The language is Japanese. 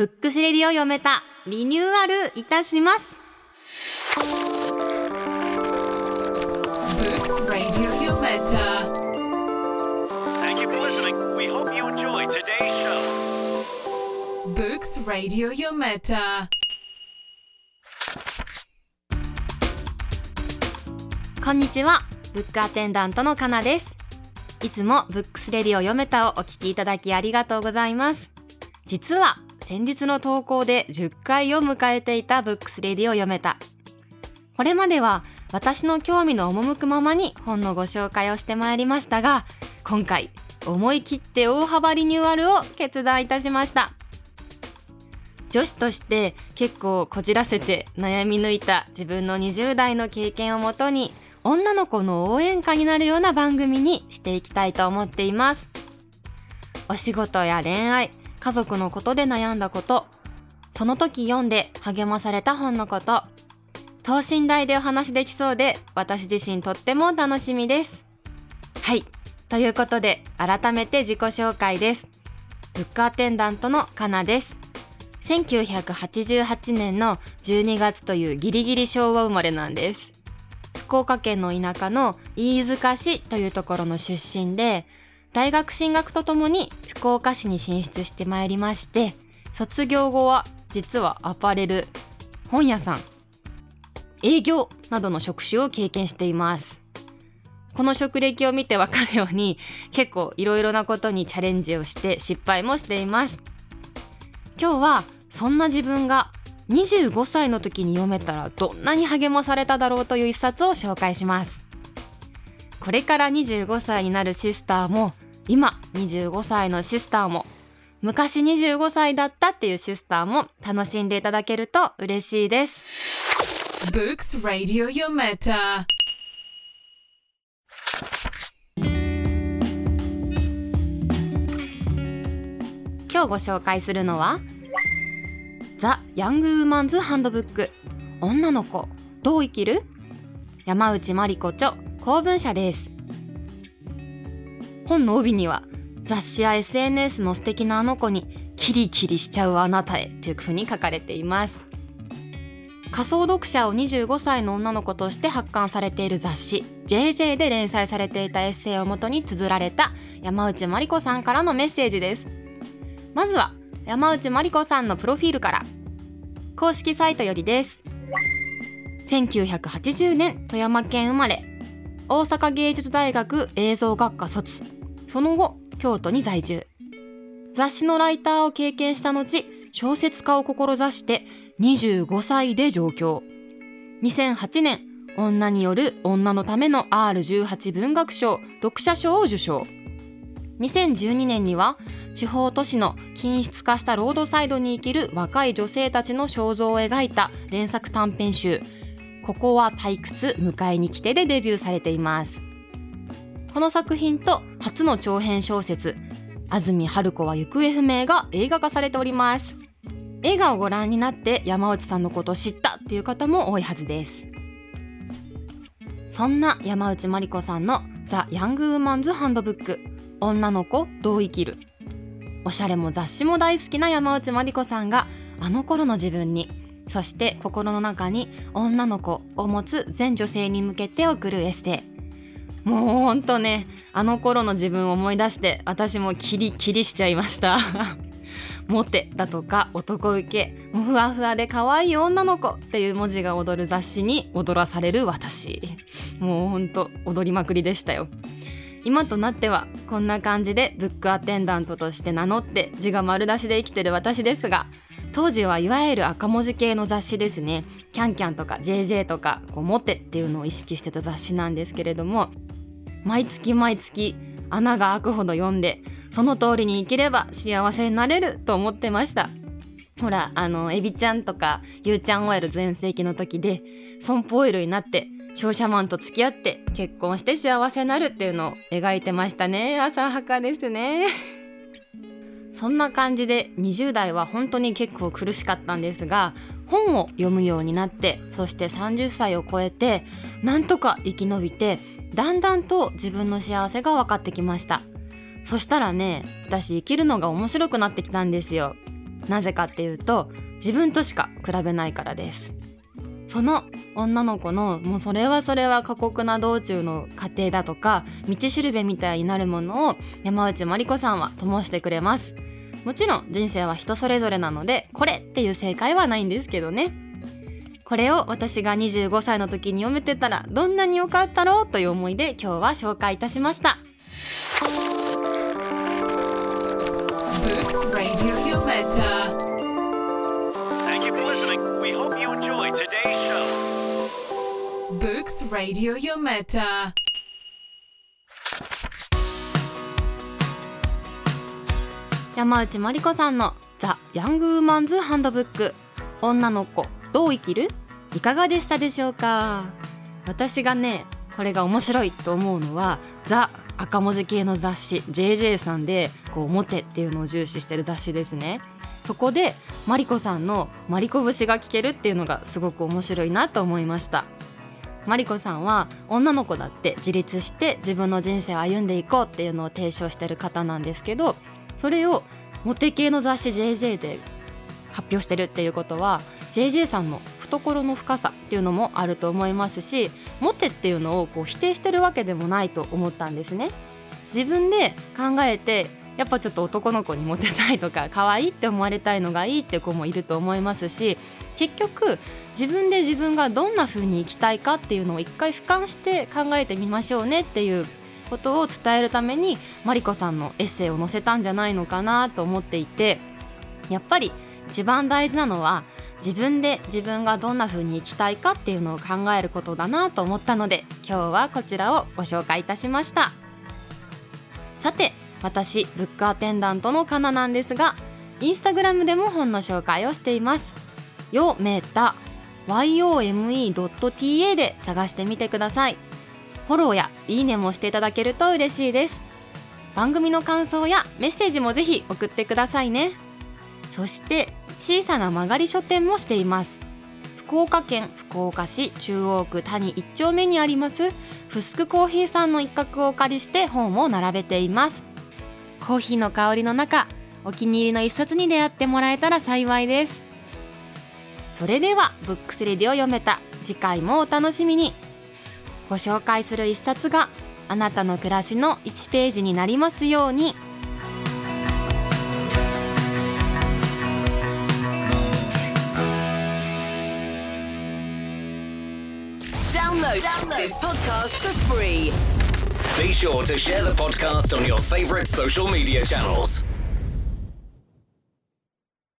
ブックスレディを読めたリニューアルいたします Books こんにちは。ブックアテンダントのかなです。いつもブックスレディオ読めたをお聞きいただきありがとうございます。実は先日の投稿で10回を迎えていたブックスレディを読めた。これまでは私の興味の赴くままに本のご紹介をしてまいりましたが今回思い切って大幅リニューアルを決断いたしました。女子として結構こじらせて悩み抜いた自分の20代の経験をもとに女の子の応援歌になるような番組にしていきたいと思っています。お仕事や恋愛家族のことで悩んだこと。その時読んで励まされた本のこと。等身大でお話できそうで私自身とっても楽しみです。はい。ということで改めて自己紹介です。ブックアテンダントのかなです。1988年の12月というギリギリ昭和生まれなんです。福岡県の田舎の飯塚市というところの出身で大学進学とともに福岡市に進出してまいりまして卒業後は実はアパレル本屋さん営業などの職種を経験しています。この職歴を見てわかるように結構いろいろなことにチャレンジをして失敗もしています。今日はそんな自分が25歳の時に読めたらどんなに励まされただろうという一冊を紹介します。これから25歳になるシスターも今25歳のシスターも昔25歳だったっていうシスターも楽しんでいただけると嬉しいです。Books Radio Yometa. 今日ご紹介するのはザ・ヤング・ウーマンズ・ハンドブック女の子。どう生きる？山内まりこ著公文社です。本の帯には雑誌や SNS の素敵なあの子にキリキリしちゃうあなたへというふうに書かれています。仮想読者を25歳の女の子として発刊されている雑誌 JJ で連載されていたエッセイをもとに綴られた山内まりこさんからのメッセージです。まずは山内まりこさんのプロフィールから公式サイトよりです。1980年富山県生まれ大阪芸術大学映像学科卒。その後京都に在住。雑誌のライターを経験した後小説家を志して25歳で上京。2008年女による女のための R18 文学賞読者賞を受賞。2012年には地方都市の均質化したロードサイドに生きる若い女性たちの肖像を描いた連作短編集ここは退屈迎えに来てでデビューされています。この作品と初の長編小説安住春子は行方不明が映画化されております。映画をご覧になって山内さんのことを知ったっていう方も多いはずです。そんな山内まりこさんのザ・ヤング・ウーマンズ・ハンドブック女の子どう生きる。おしゃれも雑誌も大好きな山内まりこさんがあの頃の自分にそして心の中に女の子を持つ全女性に向けて送るエッセイ。もうほんとねあの頃の自分を思い出して私もキリキリしちゃいました。モテだとか男受けふわふわで可愛い女の子っていう文字が踊る雑誌に踊らされる私。もうほんと踊りまくりでしたよ。今となってはこんな感じでブックアテンダントとして名乗って字が丸出しで生きてる私ですが当時はいわゆる赤文字系の雑誌ですね。キャンキャンとか JJ とかこうモテっていうのを意識してた雑誌なんですけれども毎月毎月穴が開くほど読んでその通りに生きれば幸せになれると思ってました。ほらあのエビちゃんとかゆうちゃんオイル全盛期の時で損保オイルになって商社マンと付き合って結婚して幸せになるっていうのを描いてましたね。浅はかですね。そんな感じで20代は本当に結構苦しかったんですが本を読むようになってそして30歳を超えてなんとか生き延びてだんだんと自分の幸せが分かってきました。そしたらね私生きるのが面白くなってきたんですよ。なぜかっていうと自分としか比べないからです。その女の子のもうそれはそれは過酷な道中の過程だとか道しるべみたいになるものを山内まりこさんは灯してくれます。もちろん人生は人それぞれなのでこれっていう正解はないんですけどね。これを私が25歳の時に読めてたらどんなに良かったろうという思いで今日は紹介いたしました。Books Radio Yometa. 山内まりこさんのザ・ヤング・ウーマンズ・ハンドブック。女の子どう生きる？いかがでしたでしょうか？私がねこれが面白いと思うのはザ赤文字系の雑誌 JJ さんでこうモテっていうのを重視してる雑誌ですね。そこでマリコさんのマリコ節が聞けるっていうのがすごく面白いなと思いました。マリコさんは女の子だって自立して自分の人生を歩んでいこうっていうのを提唱してる方なんですけどそれをモテ系の雑誌 JJ で発表してるっていうことは JJ さんの懐の深さっていうのもあると思いますしモテっていうのをこう否定してるわけでもないと思ったんですね。自分で考えてやっぱちょっと男の子にモテたいとか可愛いって思われたいのがいいって子もいると思いますし結局自分で自分がどんな風に生きたいかっていうのを一回俯瞰して考えてみましょうねっていうことを伝えるためにマリコさんのエッセイを載せたんじゃないのかなと思っていてやっぱり一番大事なのは自分で自分がどんな風に生きたいかっていうのを考えることだなと思ったので今日はこちらをご紹介いたしました。さて私ブックアテンダントのカナなんですがインスタグラムでも本の紹介をしています。よメタ yome.ta で探してみてくださいフォローやいいねもしていただけると嬉しいです。番組の感想やメッセージもぜひ送ってくださいね。そして小さな曲がり書店もしています。福岡県福岡市中央区谷1丁目にありますフスクコーヒーさんの一角をお借りして本を並べています。コーヒーの香りの中お気に入りの一冊に出会ってもらえたら幸いです。それではブックスレディを読めた。次回もお楽しみに。ご紹介する一冊があなたの暮らしの1ページになりますように Be sure to share the podcast on your favorite social media channels.